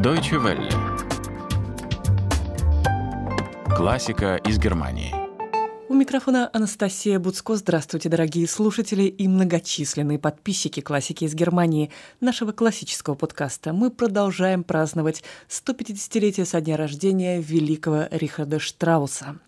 Deutsche Welle. Классика из Германии. У микрофона Анастасия Буцко. Здравствуйте, дорогие слушатели и многочисленные подписчики классики из Германии, нашего классического подкаста. Мы продолжаем праздновать 150-летие со дня рождения великого Рихарда Штрауса.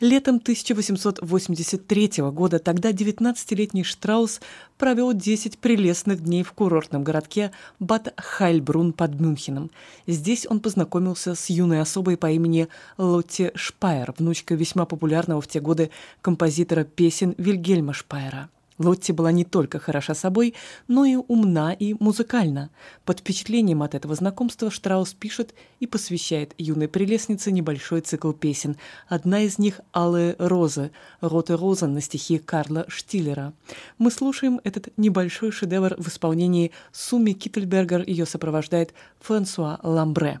Летом 1883 года тогда 19-летний Штраус провел 10 прелестных дней в курортном городке Бад Хайльбрун под Мюнхеном. Здесь он познакомился с юной особой по имени Лотте Шпайер, внучкой весьма популярного в те годы композитора песен Вильгельма Шпайера. Лотти была не только хороша собой, но и умна и музыкальна. Под впечатлением от этого знакомства Штраус пишет и посвящает юной прелестнице небольшой цикл песен. Одна из них «Алые розы», «Роты розен» на стихи Карла Штиллера. Мы слушаем этот небольшой шедевр в исполнении Суми Киттельбергер, ее сопровождает Франсуа Ламбре.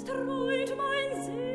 streut mein See.